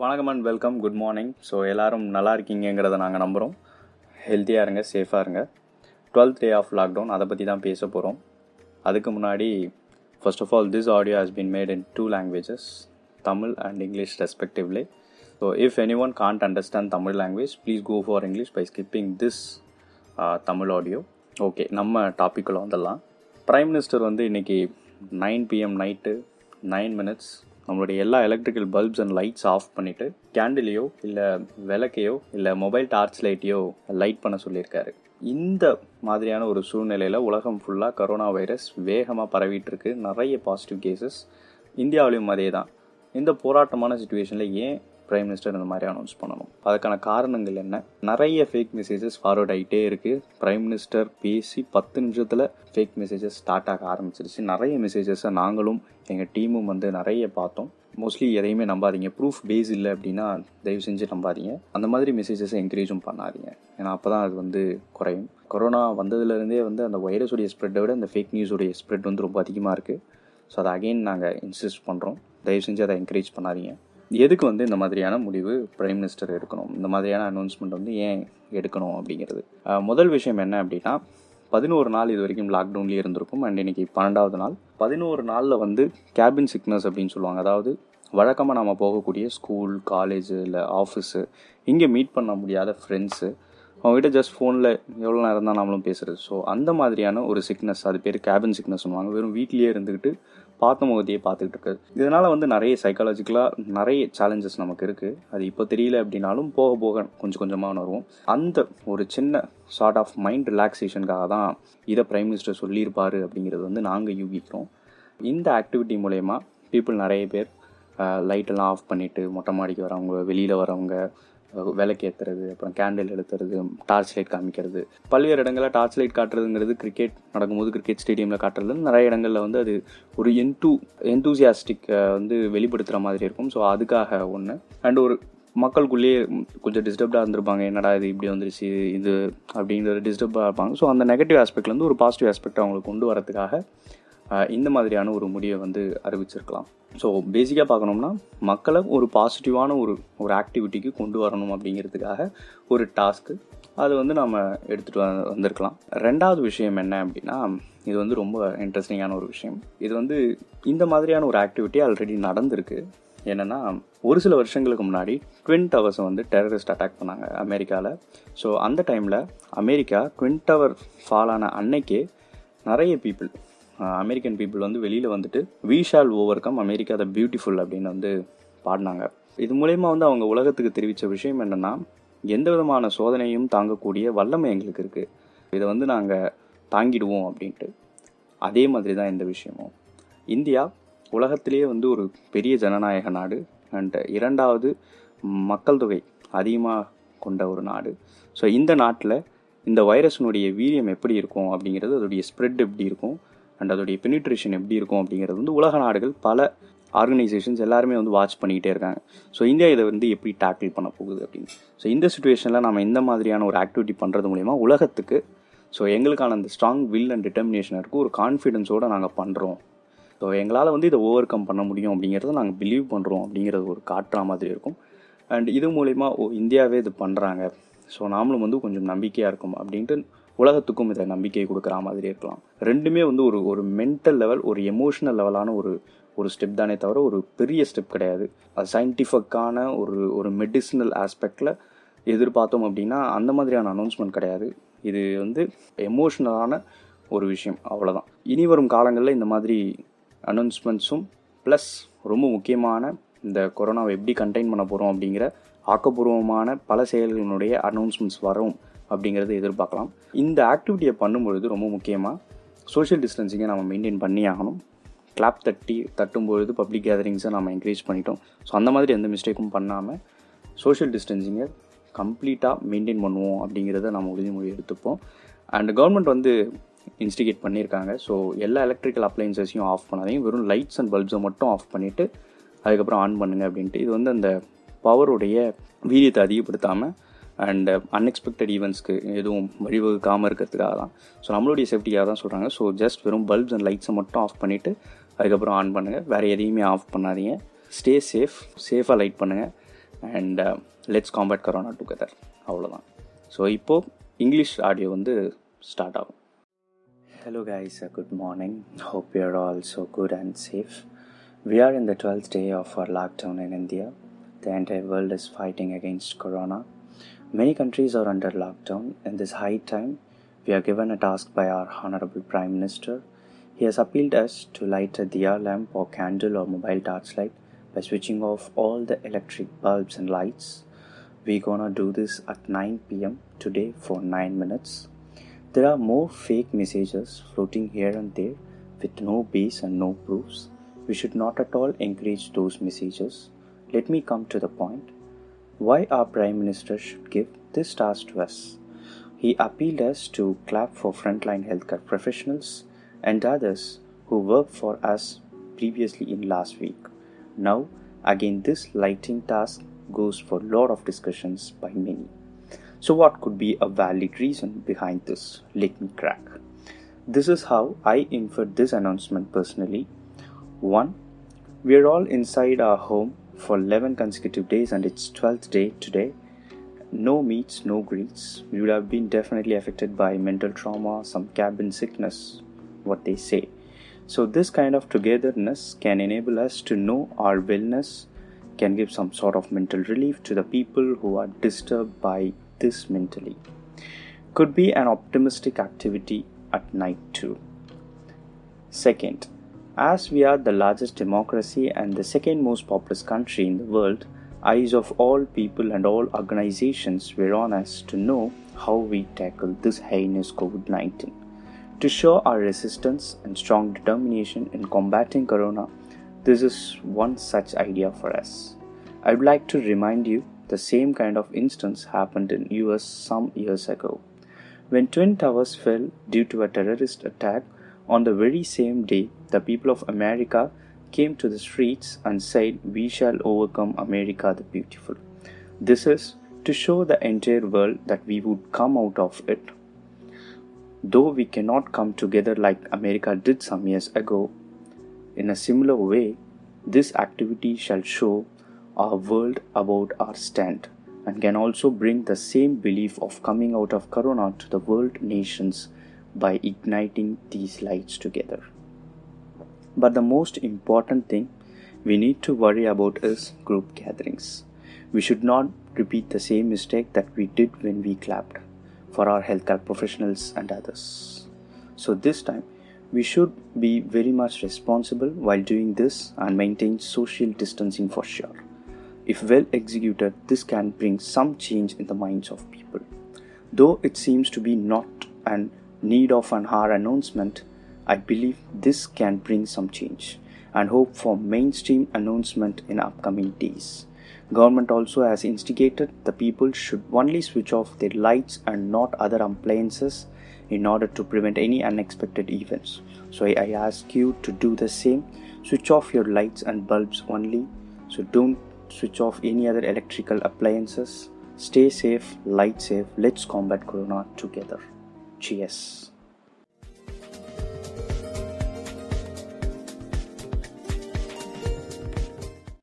வணக்கம் and welcome good morning so எல்லோரும் நல்லா இருக்கீங்கிறத நாங்கள் நம்புகிறோம் ஹெல்த்தியாக இருங்க சேஃபாக இருங்க. டுவெல்த் டே ஆஃப் லாக்டவுன் அதை பற்றி தான் பேச போகிறோம் அதுக்கு முன்னாடி first of all this audio has been made in two languages Tamil and English respectively so if any one can't understand Tamil language please go for English by skipping this Tamil audio okay நம்ம டாப்பிக்கில் வந்துடலாம். Prime minister வந்து இன்னைக்கு nine PM night nine minutes நம்மளுடைய எல்லா electrical bulbs and lights off பண்ணிவிட்டு கேண்டிலையோ இல்லை விளக்கையோ இல்லை மொபைல் டார்ச் லைட்டையோ லைட் பண்ண சொல்லியிருக்காரு. இந்த மாதிரியான ஒரு சூழ்நிலையில் உலகம் ஃபுல்லாக கரோனா வைரஸ் வேகமாக பரவிட்டு இருக்கு நிறைய பாசிட்டிவ் கேசஸ் இந்தியாவிலையும் அதே தான் இந்த போராட்டமான சுச்சுவேஷனில் ஏன் பிரைம் மினிஸ்டர் இந்த மாதிரி அனௌன்ஸ் பண்ணணும்? அதுக்கான காரணங்கள் என்ன? நிறைய ஃபேக் மெசேஜஸ் ஃபார்வர்ட் ஆகிட்டே இருக்குது பிரைம் மினிஸ்டர் பேசி பத்து நிமிஷத்தில் ஃபேக் மெசேஜஸ் ஸ்டார்ட் ஆக ஆரம்பிச்சிருச்சு. நிறைய மெசேஜஸை நாங்களும் எங்கள் டீமும் வந்து நிறைய பார்த்தோம். மோஸ்ட்லி எதையுமே நம்பாதீங்க. ப்ரூஃப் பேஸ் இல்லை அப்படின்னா தயவு செஞ்சு நம்பாதீங்க. அந்த மாதிரி மெசேஜஸை என்கரேஜும் பண்ணாதீங்க. ஏன்னா அப்போ தான் அது வந்து குறையும். கொரோனா வந்ததுலேருந்தே வந்து அந்த வைரஸுடைய ஸ்ப்ரெட்டை விட அந்த ஃபேக் நியூஸுடைய ஸ்ப்ரெட் வந்து ரொம்ப அதிகமாக இருக்குது ஸோ அதை அகெயின் நாங்கள் இன்சிஸ்ட் பண்ணுறோம் தயவு செஞ்சு அதை என்கரேஜ் பண்ணாதீங்க. எதுக்கு வந்து இந்த மாதிரியான முடிவு பிரைம் மினிஸ்டர் எடுக்கணும்? இந்த மாதிரியான அனௌன்ஸ்மெண்ட் வந்து ஏன் எடுக்கணும் அப்படிங்கிறது. முதல் விஷயம் என்ன அப்படின்னா பதினோரு நாள் இது வரைக்கும் லாக்டவுன்லேயே இருந்திருக்கும். அண்ட் இன்னைக்கு பன்னெண்டாவது நாள். பதினோரு நாளில் வந்து கேபின் சிக்னஸ் அப்படின்னு சொல்லுவாங்க. அதாவது வழக்கமாக நம்ம போகக்கூடிய ஸ்கூல் காலேஜு இல்லை ஆஃபீஸு இங்கே மீட் பண்ண முடியாத ஃப்ரெண்ட்ஸு அவங்ககிட்ட ஜஸ்ட் ஃபோனில் எவ்வளோ நேரம் தான் நம்மளும் பேசுகிறது ஸோ அந்த மாதிரியான ஒரு சிக்னஸ் அது பேர் கேபின் சிக்னஸ் சொல்லுவாங்க. வெறும் வீட்லேயே இருந்துக்கிட்டு பார்த்த முகத்தையே பார்த்துக்கிட்டு இருக்குது இதனால் வந்து நிறைய சைக்காலஜிக்கலாக நிறைய சேலஞ்சஸ் நமக்கு இருக்குது அது இப்போ தெரியல அப்படின்னாலும் போக போக கொஞ்சம் கொஞ்சமாக உணர்வோம். அந்த ஒரு சின்ன சார்ட் ஆஃப் மைண்ட் ரிலாக்ஸேஷனுக்காக தான் இதை பிரைம் மினிஸ்டர் சொல்லியிருப்பார் அப்படிங்கிறது வந்து நாங்கள் யூகிக்கிறோம். இந்த ஆக்டிவிட்டி மூலயமா பீப்புள் நிறைய பேர் லைட்டெல்லாம் ஆஃப் பண்ணிவிட்டு மொட்டை மாடிக்கு வரவங்க வெளியில் வரவங்க விளக்கு ஏற்றுறது அப்புறம் கேண்டில் எழுத்துறது டார்ச் லைட் காமிக்கிறது. பல்வேறு இடங்களில் டார்ச் லைட் காட்டுறதுங்கிறது கிரிக்கெட் நடக்கும்போது கிரிக்கெட் ஸ்டேடியமில் காட்டுறது நிறைய இடங்களில் வந்து அது ஒரு என்டூ என்தூசியாஸ்டிக் வந்து வெளிப்படுத்துகிற மாதிரி இருக்கும். ஸோ அதுக்காக ஒன்று அண்ட் ஒரு மக்களுக்குள்ளேயே கொஞ்சம் டிஸ்டர்ப்டாக இருந்திருப்பாங்க. என்னடா இது இப்படி வந்துருச்சு இது அப்படிங்கிறது டிஸ்டர்பாக இருப்பாங்க. ஸோ அந்த நெகட்டிவ் ஆஸ்பெக்ட்லேருந்து ஒரு பாசிட்டிவ் ஆஸ்பெக்ட் அவங்களுக்கு கொண்டு வரதுக்காக இந்த மாதிரியான ஒரு முடிவை வந்து அறிவிச்சிருக்கலாம். ஸோ பேசிக்காக பார்க்கணும்னா மக்களை ஒரு பாசிட்டிவான ஒரு ஒரு ஆக்டிவிட்டிக்கு கொண்டு வரணும் அப்படிங்கிறதுக்காக ஒரு டாஸ்க்கு அது வந்து நம்ம எடுத்துகிட்டு வ வந்திருக்கலாம். ரெண்டாவது விஷயம் என்ன அப்படின்னா இது வந்து ரொம்ப இன்ட்ரெஸ்டிங்கான ஒரு விஷயம். இது வந்து இந்த மாதிரியான ஒரு ஆக்டிவிட்டி ஆல்ரெடி நடந்திருக்கு. என்னென்னா ஒரு சில வருஷங்களுக்கு முன்னாடி ட்வின் டவர்ஸை வந்து டெரரிஸ்ட் அட்டாக் பண்ணாங்க அமெரிக்காவில் ஸோ அந்த டைமில் அமெரிக்கா ட்வின் டவர் ஃபால் ஆன அன்னைக்கே நிறைய பீப்புள் அமெரிக்கன் பீப்புள் வந்து வெளியில் வந்துட்டு we shall over come America the beautiful அப்படின்னு வந்து பாடினாங்க. இது மூலயமா வந்து அவங்க உலகத்துக்கு தெரிவித்த விஷயம் என்னென்னா எந்த விதமான சோதனையும் தாங்கக்கூடிய வல்லமை எங்களுக்கு இருக்குது இதை வந்து நாங்கள் தாங்கிடுவோம் அப்படின்ட்டு. அதே மாதிரி தான் இந்த விஷயமும். இந்தியா உலகத்திலேயே வந்து ஒரு பெரிய ஜனநாயக நாடு. அண்ட் இரண்டாவது மக்கள் தொகை அதிகமாக கொண்ட ஒரு நாடு. ஸோ இந்த நாட்டில் இந்த வைரஸினுடைய வீரியம் எப்படி இருக்கும் அப்படிங்கிறது அதோடைய ஸ்ப்ரெட் எப்படி இருக்கும்? அண்ட் அதோடைய பெனிட்ரேஷன் எப்படி இருக்கும் அப்படிங்கிறது வந்து உலக நாடுகள் பல ஆர்கனைசேஷன்ஸ் எல்லாருமே வந்து வாட்ச் பண்ணிக்கிட்டே இருக்காங்க. ஸோ இந்தியா இதை வந்து எப்படி டேக்கிள் பண்ண போகுது அப்படின்னு. ஸோ இந்த சுச்சுவேஷனில் நம்ம இந்த மாதிரியான ஒரு ஆக்டிவிட்டி பண்ணுறது மூலிமா உலகத்துக்கு ஸோ எங்களுக்கான அந்த ஸ்ட்ராங் வில் அண்ட் டிட்டர்மினேஷன் இருக்குது ஒரு கான்ஃபிடென்ஸோடு நாங்கள் பண்ணுறோம் ஸோ எங்களால் வந்து இதை ஓவர் கம் பண்ண முடியும் அப்படிங்கிறத நாங்கள் பிலீவ் பண்ணுறோம் அப்படிங்கிறது ஒரு காட்டுற மாதிரி இருக்கும். அண்ட் இது மூலிமா ஓ இந்தியாவே இது பண்ணுறாங்க ஸோ நாமளும் வந்து கொஞ்சம் நம்பிக்கையாக இருக்கும் அப்படின்ட்டு உலகத்துக்கும் இதை நம்பிக்கை கொடுக்குற மாதிரி இருக்கலாம். ரெண்டுமே வந்து ஒரு ஒரு மென்டல் லெவல் ஒரு எமோஷனல் லெவலான ஒரு ஒரு ஸ்டெப் தானே தவிர ஒரு பெரிய ஸ்டெப் கிடையாது. அது சயின்டிஃபிக்கான ஒரு ஒரு மெடிசினல் ஆஸ்பெக்டில் எதிர்பார்த்தோம் அப்படின்னா அந்த மாதிரியான அனௌன்ஸ்மெண்ட் கிடையாது. இது வந்து எமோஷ்னலான ஒரு விஷயம் அவ்வளோதான் இனி வரும் காலங்களில் இந்த மாதிரி அனௌன்ஸ்மெண்ட்ஸும் ப்ளஸ் ரொம்ப முக்கியமான இந்த கொரோனாவை எப்படி கண்டெயின் பண்ண போகிறோம் அப்படிங்கிற ஆக்கப்பூர்வமான பல செயல்களினுடைய அனௌன்ஸ்மெண்ட்ஸ் வரும் அப்படிங்கிறத எதிர்பார்க்கலாம். இந்த ஆக்டிவிட்டியை பண்ணும்பொழுது ரொம்ப முக்கியமாக சோஷியல் டிஸ்டன்சிங்கை நம்ம மெயின்டைன் பண்ணி ஆகணும். கிளாப் தட்டி தட்டும்பொழுது பப்ளிக் கேதரிங்ஸை நம்ம என்கரேஜ் பண்ணிட்டோம். ஸோ அந்த மாதிரி எந்த மிஸ்டேக்கும் பண்ணாமல் சோஷியல் டிஸ்டன்சிங்கை கம்ப்ளீட்டாக மெயின்டைன் பண்ணுவோம் அப்படிங்கிறத நம்ம உறுதிமொழி எடுத்துப்போம். அண்ட் கவர்மெண்ட் வந்து இன்ஸ்டிகேட் பண்ணியிருக்காங்க. ஸோ எல்லா எலக்ட்ரிக்கல் அப்ளைன்சஸையும் ஆஃப் பண்ணாதையும் வெறும் லைட்ஸ் அண்ட் பல்ப்ஸை மட்டும் ஆஃப் பண்ணிவிட்டு அதுக்கப்புறம் ஆன் பண்ணுங்க அப்படின்ட்டு. இது வந்து அந்த பவருடைய வீரியத்தை அதிகப்படுத்தாமல் அண்ட் அன்எக்ஸ்பெக்டட் ஈவெண்ட்ஸ்க்கு எதுவும் வழிவகுக்காமல் இருக்கிறதுக்காக தான். ஸோ நம்மளுடைய சேஃப்டிக்காக தான் சொல்கிறாங்க ஸோ ஜஸ்ட் வெறும் பல்ப்ஸ் அண்ட் லைட்ஸை மட்டும் ஆஃப் பண்ணிவிட்டு அதுக்கப்புறம் ஆன் பண்ணுங்கள் வேறு எதையுமே ஆஃப் பண்ணாதீங்க. ஸ்டே சேஃப் சேஃபாக லைட் பண்ணுங்கள் and let's combat corona together அவ்வளோதான் ஸோ இப்போது இங்கிலீஷ் ஆடியோ வந்து ஸ்டார்ட் ஆகும். Hello guys uh good morning Hope you're also good and safe we are are in the 12th day lockdown our India the India. The world is fighting fighting corona Many countries are under lockdown. In this high time, we are given a task by our Honorable Prime Minister. He has appealed us to light a diya lamp or candle or mobile torchlight by switching off all the electric bulbs and lights. We're gonna do this at 9 pm today for 9 minutes. There are more fake messages floating here and there with no base and no proofs. We should not at all encourage those messages. Let me come to the point. Why our Prime Minister should give this task to us? He appealed us to clap for frontline healthcare professionals and others who worked for us previously in last week. Now, again, this lighting task goes for lot of discussions by many. So, what could be a valid reason behind this? Let me crack. This is how I inferred this announcement personally. 1. We are all inside our home for 11 consecutive days and it's 12th day today. No meets, no greets. We would have been definitely affected by mental trauma, some cabin sickness, what they say. So, this kind of togetherness can enable us to know our wellness, can give some sort of mental relief to the people who are disturbed by this mentally. Could be an optimistic activity at night too. Second, as we are the largest democracy and the second most populous country in the world, eyes of all people and all organizations were on us to know how we tackle this heinous COVID 19. To show our resistance and strong determination in combating corona, this is one such idea for us. I would like to remind you the same kind of instance happened in US some years ago. When twin towers fell due to a terrorist attack on the very same day, the people of America came to the streets and said, We shall overcome America the Beautiful. This is to show the entire world that we would come out of it. Though we cannot come together like America did some years ago, in a similar way, this activity shall show our world about our stand and can also bring the same belief of coming out of Corona to the world nations by igniting these lights together. But the most important thing we need to worry about is group gatherings. We should not repeat the same mistake that we did when we clapped for our healthcare professionals and others. So, this time we should be very much responsible while doing this and maintain social distancing for sure. If well executed, this can bring some change in the minds of people. Though it seems to be not an need of an hour announcement, I believe this can bring some change and hope for mainstream announcement in upcoming days. Government also has instigated the people should only switch off their lights and not other appliances in order to prevent any unexpected events. So I, ask you to do the same. Switch off your lights and bulbs only. So don't switch off any other electrical appliances. Stay safe, light safe. Let's combat corona together. Cheers.